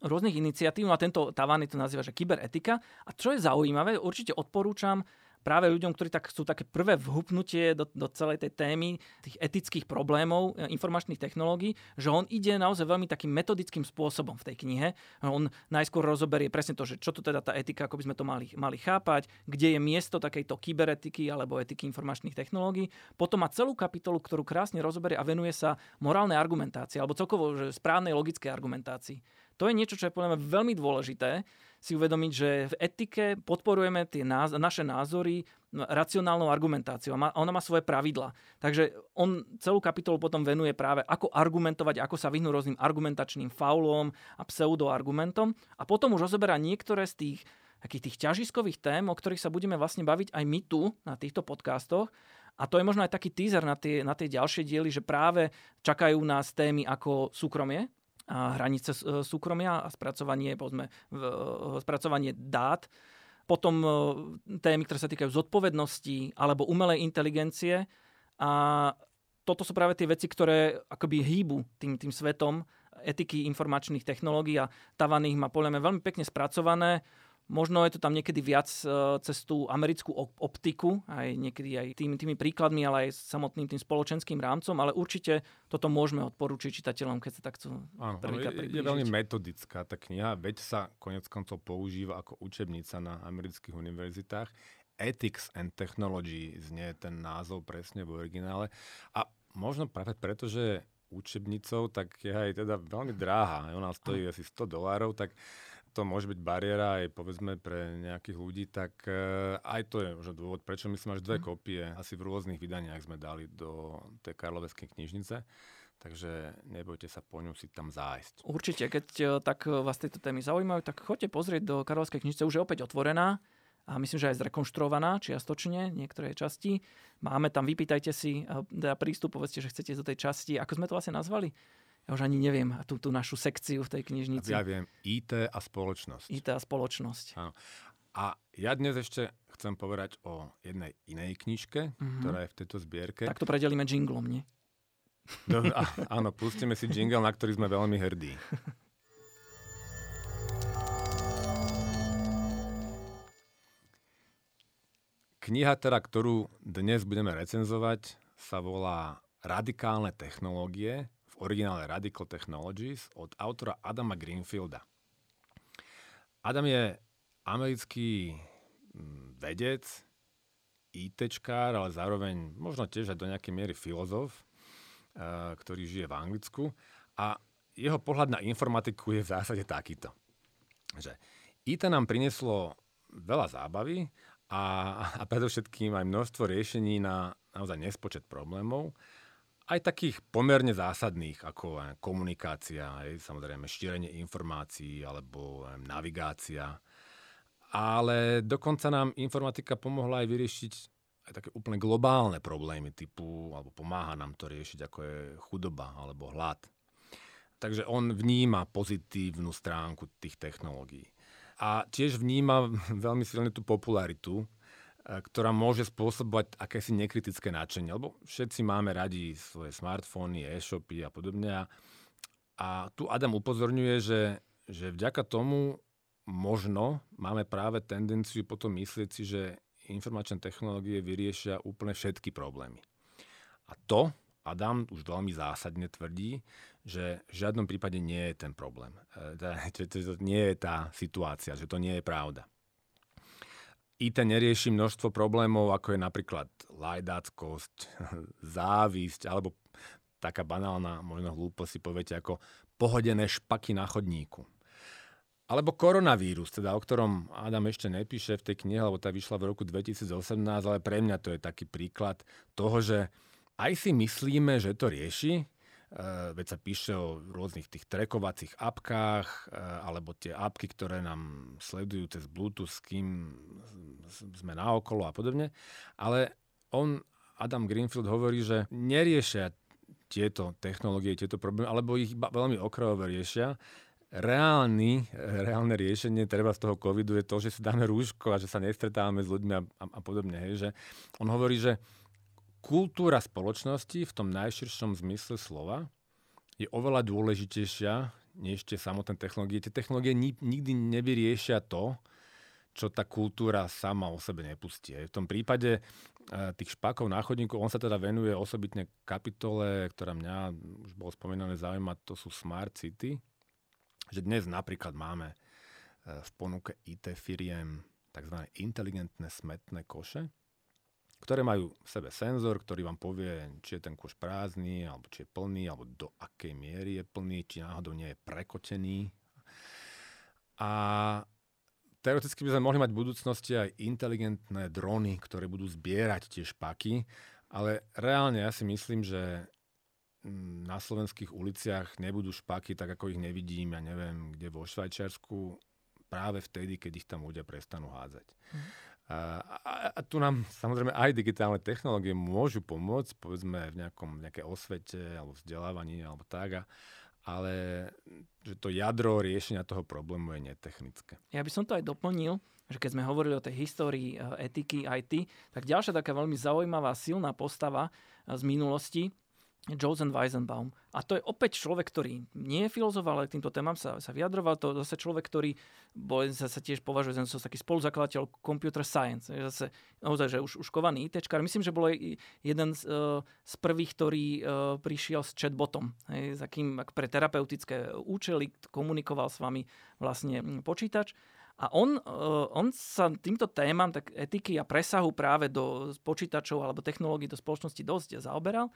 Speaker 1: rôznych iniciatív, no a tento Tavany to nazýva, že kyberetika. A čo je zaujímavé, určite odporúčam práve ľuďom, ktorí tak, sú také prvé vhupnutie do, do celej tej témy, tých etických problémov e, informačných technológií, že on ide naozaj veľmi takým metodickým spôsobom v tej knihe. On najskôr rozoberie presne to, že čo to teda tá etika, ako by sme to mali, mali chápať, kde je miesto takejto kyberetiky alebo etiky informačných technológií. Potom má celú kapitolu, ktorú krásne rozoberie a venuje sa morálnej argumentácii alebo celkovo že správnej logickej argumentácii. To je niečo, čo je podľa mňa veľmi dôležité, si uvedomiť, že v etike podporujeme tie náz- naše názory racionálnou argumentáciou. A ona má svoje pravidla. Takže on celú kapitolu potom venuje práve, ako argumentovať, ako sa vyhnúť rôznym argumentačným faulom a pseudoargumentom. A potom už rozoberá niektoré z tých takých tých ťažiskových tém, o ktorých sa budeme vlastne baviť aj my tu, na týchto podcastoch. A to je možno aj taký teaser na tie, na tie ďalšie diely, že práve čakajú nás témy ako súkromie, hranice e, súkromia a spracovanie, povedzme, e, spracovanie dát. Potom e, témy, ktoré sa týkajú zodpovednosti alebo umelej inteligencie. A toto sú práve tie veci, ktoré akoby hýbu tým, tým svetom etiky informačných technológií a Tavaných má podľa mňa veľmi pekne spracované. Možno je to tam niekedy viac e, cez tú americkú optiku, aj niekedy aj tými, tými príkladmi, ale aj samotným tým spoločenským rámcom, ale určite toto môžeme odporúčiť čitateľom, keď sa tak chcú
Speaker 3: Áno, je, je veľmi metodická tá kniha, veď sa konec koncov používa ako učebnica na amerických univerzitách. Ethics and Technology znie ten názov presne v originále. A možno práve preto, že učebnicou, tak je aj teda veľmi dráha. Ona stojí asi 100 dolárov, tak to môže byť bariéra aj povedzme pre nejakých ľudí, tak uh, aj to je už dôvod, prečo myslím až dve mm. kopie asi v rôznych vydaniach sme dali do tej Karloveskej knižnice. Takže nebojte sa po ňu si tam zájsť.
Speaker 1: Určite, keď uh, tak uh, vás tieto témy zaujímajú, tak choďte pozrieť do Karlovskej knižnice, už je opäť otvorená a myslím, že aj zrekonštruovaná čiastočne niektoré časti. Máme tam, vypýtajte si teda prístup, povedzte, že chcete do tej časti, ako sme to vlastne nazvali? Ja už ani neviem, tú, tú našu sekciu v tej knižnici.
Speaker 3: Ja viem, IT a spoločnosť.
Speaker 1: IT a spoločnosť.
Speaker 3: Áno. A ja dnes ešte chcem povedať o jednej inej knižke, mm-hmm. ktorá je v tejto zbierke.
Speaker 1: Tak to predelíme jinglom, nie?
Speaker 3: No, a, áno, pustíme si jingle, na ktorý sme veľmi hrdí. Kniha teda, ktorú dnes budeme recenzovať, sa volá Radikálne technológie originále Radical Technologies od autora Adama Greenfielda. Adam je americký mm, vedec, ITčkár, ale zároveň možno tiež aj do nejakej miery filozof, eh, ktorý žije v Anglicku. A jeho pohľad na informatiku je v zásade takýto. Že IT nám prinieslo veľa zábavy a, a predovšetkým aj množstvo riešení na naozaj nespočet problémov, aj takých pomerne zásadných, ako komunikácia, aj samozrejme šírenie informácií alebo navigácia. Ale dokonca nám informatika pomohla aj vyriešiť aj také úplne globálne problémy typu, alebo pomáha nám to riešiť, ako je chudoba alebo hlad. Takže on vníma pozitívnu stránku tých technológií. A tiež vníma veľmi silne tú popularitu, ktorá môže spôsobovať akési nekritické nadšenie. Lebo všetci máme radi svoje smartfóny, e-shopy a podobne. A tu Adam upozorňuje, že, že vďaka tomu možno máme práve tendenciu potom myslieť si, že informačné technológie vyriešia úplne všetky problémy. A to Adam už veľmi zásadne tvrdí, že v žiadnom prípade nie je ten problém. E, že to nie je tá situácia, že to nie je pravda. IT nerieši množstvo problémov, ako je napríklad lajdáckosť, závisť, alebo taká banálna, možno hlúposť si poviete, ako pohodené špaky na chodníku. Alebo koronavírus, teda o ktorom Adam ešte nepíše v tej knihe, lebo tá vyšla v roku 2018, ale pre mňa to je taký príklad toho, že aj si myslíme, že to rieši, veď sa píše o rôznych tých trekovacích apkách, uh, alebo tie apky, ktoré nám sledujú cez Bluetooth, s kým sme naokolo a podobne. Ale on, Adam Greenfield, hovorí, že neriešia tieto technológie, tieto problémy, alebo ich veľmi okrajové riešia reálny, reálne riešenie treba z toho covidu je to, že si dáme rúško a že sa nestretávame s ľuďmi a, a, a podobne. Hej, že on hovorí, že kultúra spoločnosti v tom najširšom zmysle slova je oveľa dôležitejšia než tie samotné technológie. Tie technológie nikdy nevyriešia to, čo tá kultúra sama o sebe nepustí. V tom prípade e, tých špakov na chodníku, on sa teda venuje osobitne kapitole, ktorá mňa už bolo spomínané zaujíma, to sú Smart City, že dnes napríklad máme e, v ponuke IT firiem tzv. inteligentné smetné koše, ktoré majú v sebe senzor, ktorý vám povie, či je ten koš prázdny, alebo či je plný, alebo do akej miery je plný, či náhodou nie je prekotený. A teoreticky by sme mohli mať v budúcnosti aj inteligentné drony, ktoré budú zbierať tie špaky, ale reálne ja si myslím, že na slovenských uliciach nebudú špaky, tak ako ich nevidím, ja neviem, kde vo Švajčiarsku, práve vtedy, keď ich tam ľudia prestanú hádzať. Mm. A, a, a tu nám samozrejme aj digitálne technológie môžu pomôcť, povedzme v nejakom, nejakej osvete alebo vzdelávaní alebo tak, a, ale že to jadro riešenia toho problému je netechnické.
Speaker 1: Ja by som to aj doplnil, že keď sme hovorili o tej histórii e, etiky IT, tak ďalšia taká veľmi zaujímavá silná postava e, z minulosti Joseph Weizenbaum. A to je opäť človek, ktorý nie je filozof, ale k týmto témam sa, sa vyjadroval. To zase človek, ktorý bol, sa, sa tiež považuje za taký spoluzakladateľ computer science. Je zase naozaj, že už, už kovaný ITčkár. Myslím, že bol jeden z, uh, z prvých, ktorý uh, prišiel s chatbotom. Hej, za kým pre terapeutické účely komunikoval s vami vlastne počítač. A on, uh, on sa týmto témam tak etiky a presahu práve do počítačov alebo technológií do spoločnosti dosť zaoberal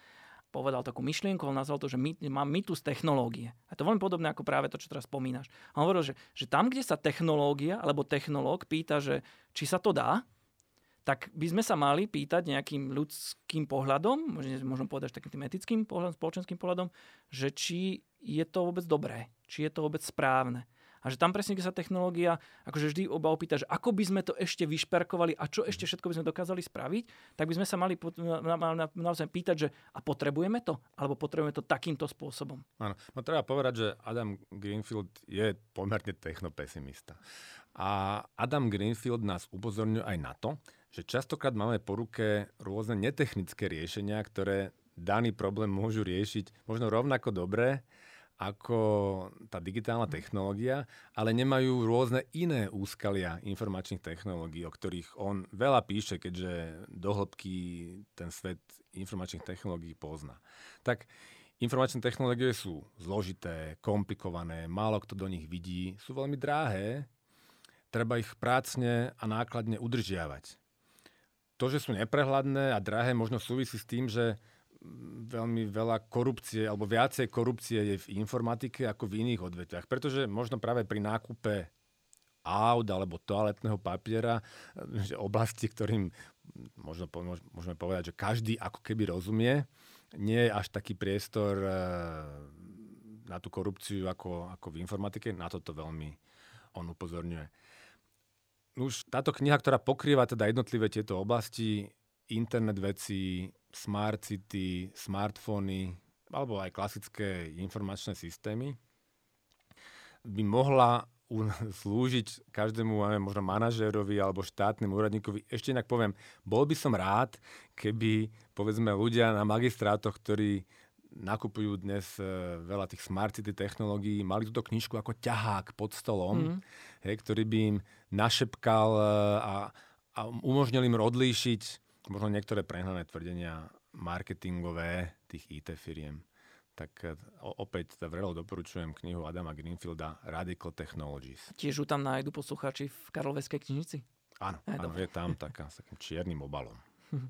Speaker 1: povedal takú myšlienku, on nazval to, že my, má mytus technológie. A to veľmi podobné ako práve to, čo teraz spomínaš. A on hovoril, že, že tam, kde sa technológia alebo technológ pýta, že či sa to dá, tak by sme sa mali pýtať nejakým ľudským pohľadom, možno povedať takým tým etickým pohľadom, spoločenským pohľadom, že či je to vôbec dobré, či je to vôbec správne. A že tam presne, keď sa technológia akože vždy oba opýta, že ako by sme to ešte vyšperkovali a čo ešte všetko by sme dokázali spraviť, tak by sme sa mali naozaj pýtať, že a potrebujeme to? Alebo potrebujeme to takýmto spôsobom?
Speaker 3: Áno, no treba povedať, že Adam Greenfield je pomerne technopesimista. A Adam Greenfield nás upozorňuje aj na to, že častokrát máme po ruke rôzne netechnické riešenia, ktoré daný problém môžu riešiť možno rovnako dobre, ako tá digitálna technológia, ale nemajú rôzne iné úskalia informačných technológií, o ktorých on veľa píše, keďže dohlbky ten svet informačných technológií pozná. Tak informačné technológie sú zložité, komplikované, málo kto do nich vidí, sú veľmi drahé, treba ich prácne a nákladne udržiavať. To, že sú neprehľadné a drahé, možno súvisí s tým, že veľmi veľa korupcie, alebo viacej korupcie je v informatike ako v iných odvetviach. Pretože možno práve pri nákupe aut alebo toaletného papiera, že oblasti, ktorým možno, môžeme povedať, že každý ako keby rozumie, nie je až taký priestor eh, na tú korupciu ako, ako v informatike. Na toto veľmi on upozorňuje. Už táto kniha, ktorá pokrýva teda jednotlivé tieto oblasti, internet veci, smart city, smartfóny, alebo aj klasické informačné systémy, by mohla slúžiť každému možno manažérovi alebo štátnemu úradníkovi. Ešte inak poviem, bol by som rád, keby povedzme ľudia na magistrátoch, ktorí nakupujú dnes e, veľa tých smart city technológií, mali túto knižku ako ťahák pod stolom, mm. hej, ktorý by im našepkal e, a, a umožnil im odlíšiť možno niektoré prehnané tvrdenia marketingové tých IT firiem tak e, opäť teda vrelo doporučujem knihu Adama Greenfielda Radical Technologies.
Speaker 1: Tiež ju tam nájdu poslucháči v Karloveskej knižnici?
Speaker 3: Áno, Aj, áno je tam taká, s takým čiernym obalom.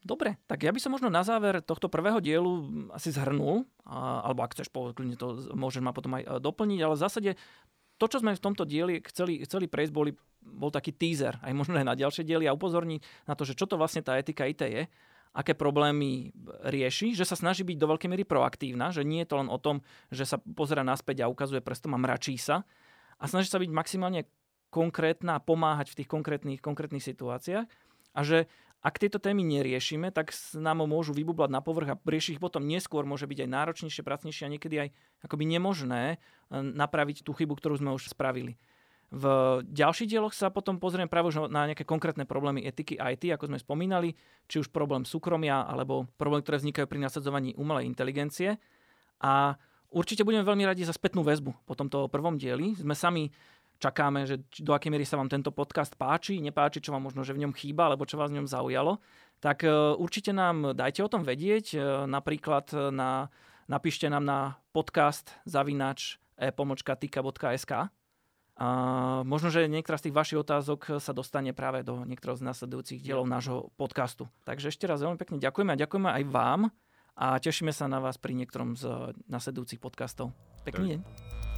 Speaker 1: Dobre, tak ja by som možno na záver tohto prvého dielu asi zhrnul, alebo ak chceš, kľudne to môžeš ma potom aj e, doplniť, ale v zásade to, čo sme v tomto dieli chceli, chceli prejsť, boli, bol taký teaser, aj možno aj na ďalšie diely a upozorniť na to, že čo to vlastne tá etika IT je, aké problémy rieši, že sa snaží byť do veľkej miery proaktívna, že nie je to len o tom, že sa pozera naspäť a ukazuje prstom a mračí sa a snaží sa byť maximálne konkrétna a pomáhať v tých konkrétnych, konkrétnych situáciách a že ak tieto témy neriešime, tak nám môžu vybublať na povrch a riešiť ich potom neskôr môže byť aj náročnejšie, pracnejšie a niekedy aj akoby nemožné e, napraviť tú chybu, ktorú sme už spravili. V ďalších dieloch sa potom pozrieme práve na nejaké konkrétne problémy etiky IT, ako sme spomínali, či už problém súkromia, alebo problém, ktoré vznikajú pri nasadzovaní umelej inteligencie. A určite budeme veľmi radi za spätnú väzbu po tomto prvom dieli. Sme sami čakáme, že do akej miery sa vám tento podcast páči, nepáči, čo vám možno, že v ňom chýba, alebo čo vás v ňom zaujalo, tak e, určite nám dajte o tom vedieť. E, napríklad e, na, napíšte nám na podcast zavinač e-tika.sk a možno, že niektorá z tých vašich otázok sa dostane práve do niektorého z nasledujúcich dielov nášho podcastu. Takže ešte raz veľmi pekne ďakujeme a ďakujeme aj vám a tešíme sa na vás pri niektorom z nasledujúcich podcastov. Pekný deň.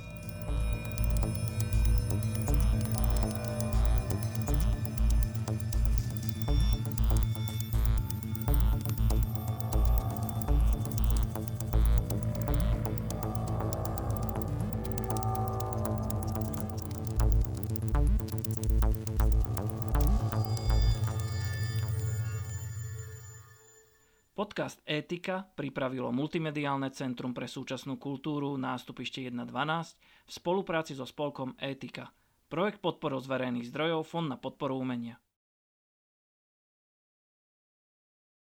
Speaker 1: Podcast Etika pripravilo Multimediálne centrum pre súčasnú kultúru nástupište 1.12 v spolupráci so spolkom Etika. Projekt podporou z verejných zdrojov Fond na podporu umenia.